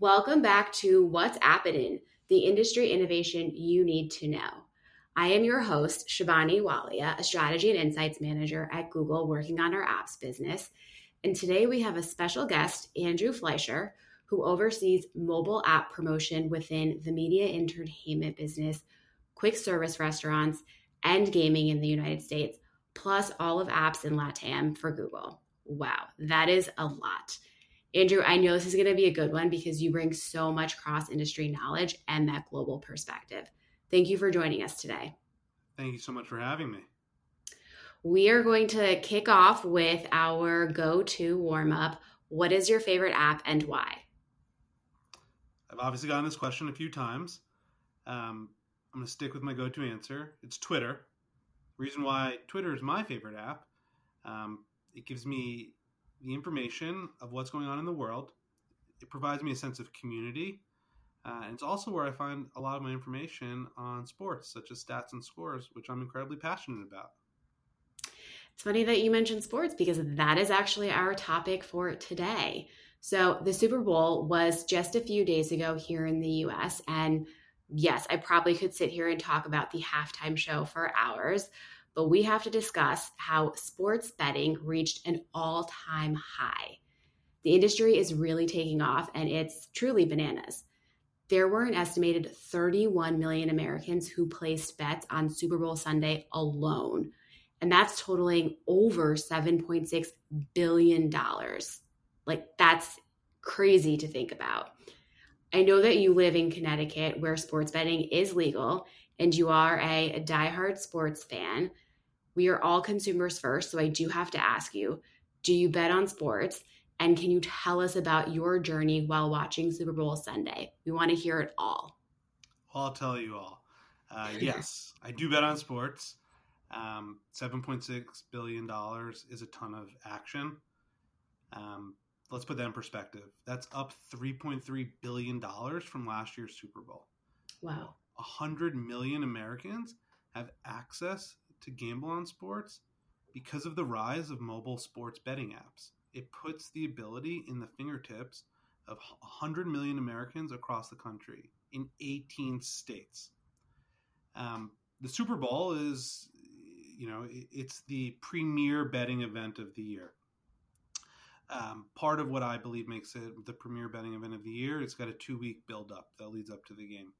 Welcome back to What's Appenin', the industry innovation you need to know. I am your host, Shivani Walia, a strategy and insights manager at Google working on our apps business. And today we have a special guest, Andrew Fleischer, who oversees mobile app promotion within the media entertainment business, quick service restaurants, and gaming in the United States, plus all of apps in LATAM for Google. Wow, that is a lot. Andrew, I know this is going to be a good one because you bring so much cross industry knowledge and that global perspective. Thank you for joining us today. Thank you so much for having me. We are going to kick off with our go to warm up. What is your favorite app and why? I've obviously gotten this question a few times. Um, I'm going to stick with my go to answer. It's Twitter. The reason why Twitter is my favorite app, um, it gives me the information of what's going on in the world. It provides me a sense of community. Uh, and it's also where I find a lot of my information on sports, such as stats and scores, which I'm incredibly passionate about. It's funny that you mentioned sports because that is actually our topic for today. So, the Super Bowl was just a few days ago here in the US. And yes, I probably could sit here and talk about the halftime show for hours but we have to discuss how sports betting reached an all time high. The industry is really taking off and it's truly bananas. There were an estimated 31 million Americans who placed bets on Super Bowl Sunday alone, and that's totaling over $7.6 billion. Like, that's crazy to think about. I know that you live in Connecticut where sports betting is legal and you are a, diehard sports fan. We are all consumers first. So I do have to ask you do you bet on sports? And can you tell us about your journey while watching Super Bowl Sunday? We want to hear it all. Well, I'll tell you all. Uh, yes, I do bet on sports. Um, $7.6 billion is a ton of action. Um, let's put that in perspective. That's up $3.3 billion from last year's Super Bowl. Wow. 100 million Americans have access to gamble on sports because of the rise of mobile sports betting apps. It puts the ability in the fingertips of 100 million Americans across the country in 18 states. Um, the Super Bowl is, you know, it's the premier betting event of the year. Um, part of what I believe makes it the premier betting event of the year, it's got a two week build up that leads up to the game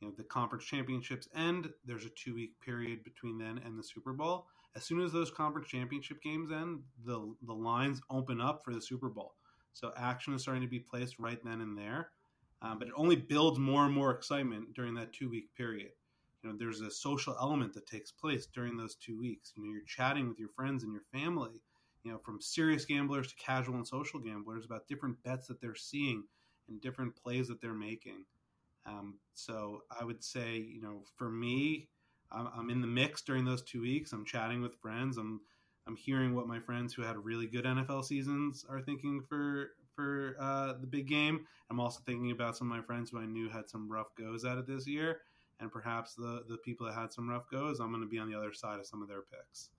you know the conference championships end there's a two week period between then and the super bowl. As soon as those conference championship games end the the lines open up for the super bowl. So action is starting to be placed right then and there um, but it only builds more and more excitement during that two week period. You know there's a social element that takes place during those two weeks. You know you're chatting with your friends and your family you know from serious gamblers to casual and social gamblers about different bets that they're seeing and different plays that they're making um, so I would say, you know, for me, I'm, I'm, in the mix during those two weeks. I'm chatting with friends. I'm I'm hearing what my friends who had really good NFL seasons are thinking for for uh, the big game. I'm also thinking about some of my friends who I knew had some rough goes at it this year, and perhaps the the people that had some rough goes, I'm going to be on the other side of some of their picks.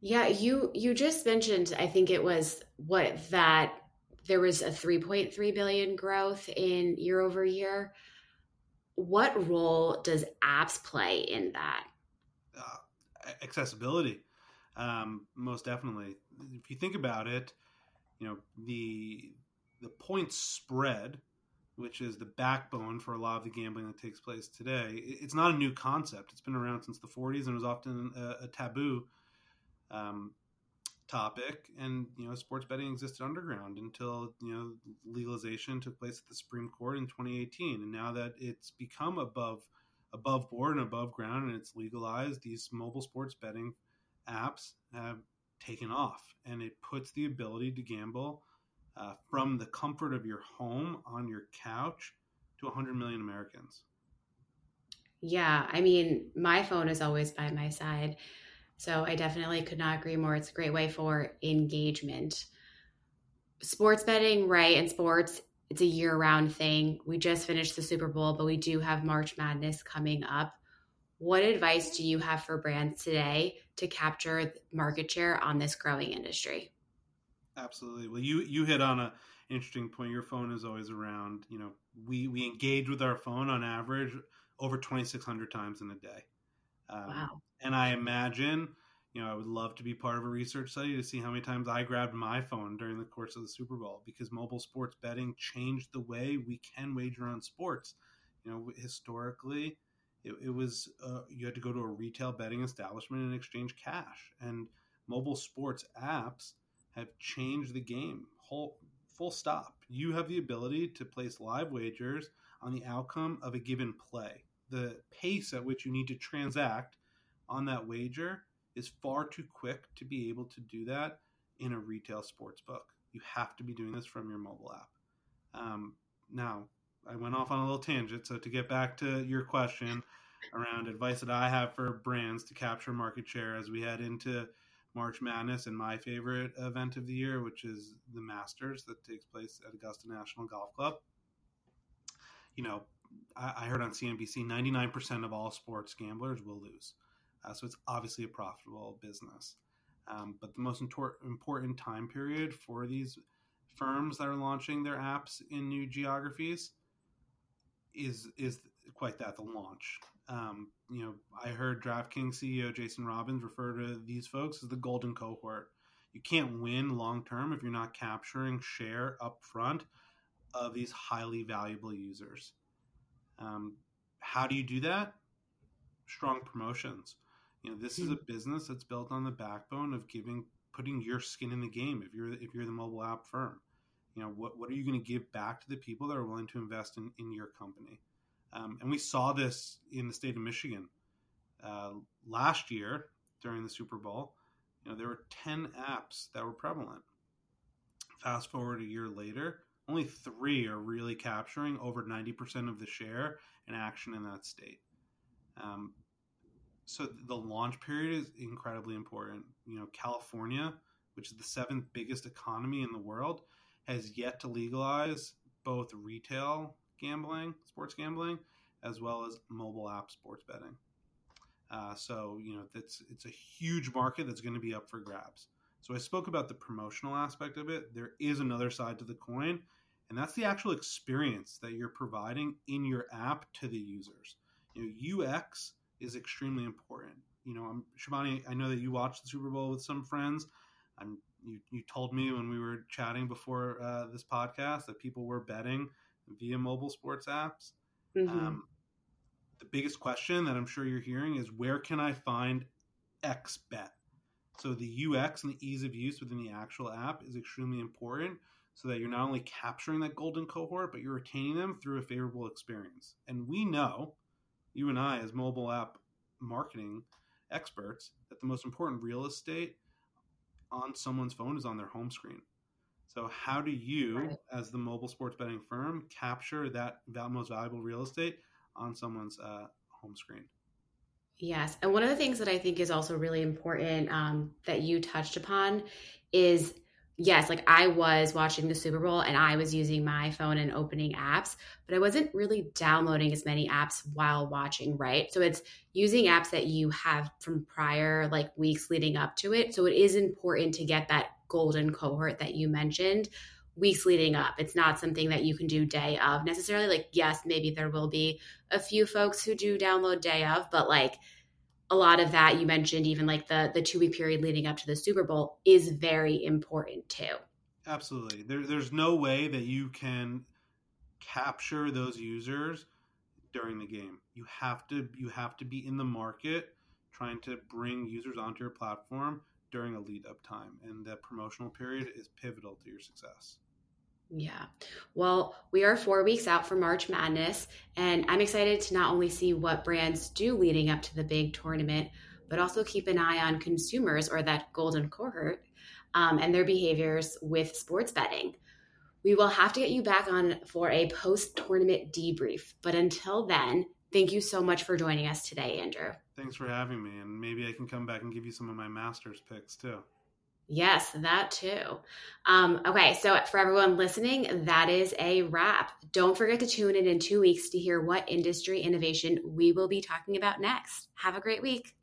Yeah, you you just mentioned. I think it was what that there was a 3.3 billion growth in year over year. What role does apps play in that? Uh, accessibility, um, most definitely. If you think about it, you know the the point spread, which is the backbone for a lot of the gambling that takes place today. It's not a new concept. It's been around since the 40s and was often a, a taboo. Um, topic and you know sports betting existed underground until you know legalization took place at the supreme court in 2018 and now that it's become above above board and above ground and it's legalized these mobile sports betting apps have taken off. And it puts the ability to gamble uh, from the comfort of your home on your couch to 100 million americans. Yeah i mean my phone is always by my side so I definitely could not agree more. It's a great way for engagement. Sports betting, right? And sports, it's a year round thing. We just finished the Super Bowl, but we do have March Madness coming up. What advice do you have for brands today to capture market share on this growing industry? Absolutely. Well, you you hit on a interesting point. Your phone is always around. You know, we we engage with our phone on average over 2,600 times in a day. Um, wow. And I imagine, you know, I would love to be part of a research study to see how many times I grabbed my phone during the course of the Super Bowl because mobile sports betting changed the way we can wager on sports. You know, historically, it, it was uh, you had to go to a retail betting establishment and exchange cash. And mobile sports apps have changed the game. Whole full stop. You have the ability to place live wagers on the outcome of a given play. The pace at which you need to transact on that wager is far too quick to be able to do that in a retail sports book. You have to be doing this from your mobile app. Um, now, I went off on a little tangent. So, to get back to your question around advice that I have for brands to capture market share as we head into March Madness and my favorite event of the year, which is the Masters that takes place at Augusta National Golf Club. You know, I, heard on CNBC 99% of all sports gamblers will lose. Uh, so it's obviously a profitable business. Um, but the most important time period for these firms that are launching their apps in new geographies is is quite that the launch. Um, you know, I heard DraftKings CEO Jason Robins refer to these folks as the golden cohort. You can't win long term if you're not capturing share up front of these highly valuable users. Um, how do you do that? Strong promotions. You know, this is a hmm. business that's built on the backbone of giving, putting your skin in the game. If you're if you're the mobile app firm, you know what what are you going to give back to the people that are willing to invest in in your company? Um, and we saw this in the state of Michigan uh, last year during the Super Bowl. You know, there were 10 apps that were prevalent. Fast forward a year later, only three are really capturing over 90% of the share and action in that state. Um, so the launch period is incredibly important. You know, California, which is the seventh biggest economy in the world, has yet to legalize both retail gambling, sports gambling, as well as mobile app sports betting. Uh, so you know that's it's a huge market that's going to be up for grabs. So I spoke about the promotional aspect of it. There is another side to the coin, and that's the actual experience that you're providing in your app to the users. You know, UX is extremely important. You know, I'm Shivani. I know that you watched the Super Bowl with some friends. I'm you, you told me when we were chatting before uh, this podcast that people were betting via mobile sports apps. Mm-hmm. Um, the biggest question that I'm sure you're hearing is where can I find X bet? So the UX and the ease of use within the actual app is extremely important so that you're not only capturing that golden cohort, but you're retaining them through a favorable experience. And we know, you and I, as mobile app marketing experts, that the most important real estate on someone's phone is on their home screen. So, how do you, right. as the mobile sports betting firm, capture that, that most valuable real estate on someone's uh, home screen? Yes. And one of the things that I think is also really important um, that you touched upon is yes, like I was watching the Super Bowl and I was using my phone and opening apps, but I wasn't really downloading as many apps while watching, right? So it's using apps that you have from prior like weeks leading up to it. So it is important to get that golden cohort that you mentioned weeks leading up. It's not something that you can do day of necessarily. Like, yes, maybe there will be a few folks who do download day of, but like a lot of that you mentioned, even like the the two week period leading up to the Super Bowl, is very important too. Absolutely. There, there's no way that you can capture those users during the game. You have to you have to be in the market trying to bring users onto your platform during a lead up time and that promotional period is pivotal to your success. Yeah. Well, we are four weeks out from March Madness, and I'm excited to not only see what brands do leading up to the big tournament, but also keep an eye on consumers or that golden cohort um, and their behaviors with sports betting. We will have to get you back on for a post tournament debrief. But until then, thank you so much for joining us today, Andrew. Thanks for having me. And maybe I can come back and give you some of my master's picks too. Yes, that too. Um, okay, so for everyone listening, that is a wrap. Don't forget to tune in in two weeks to hear what industry innovation we will be talking about next. Have a great week.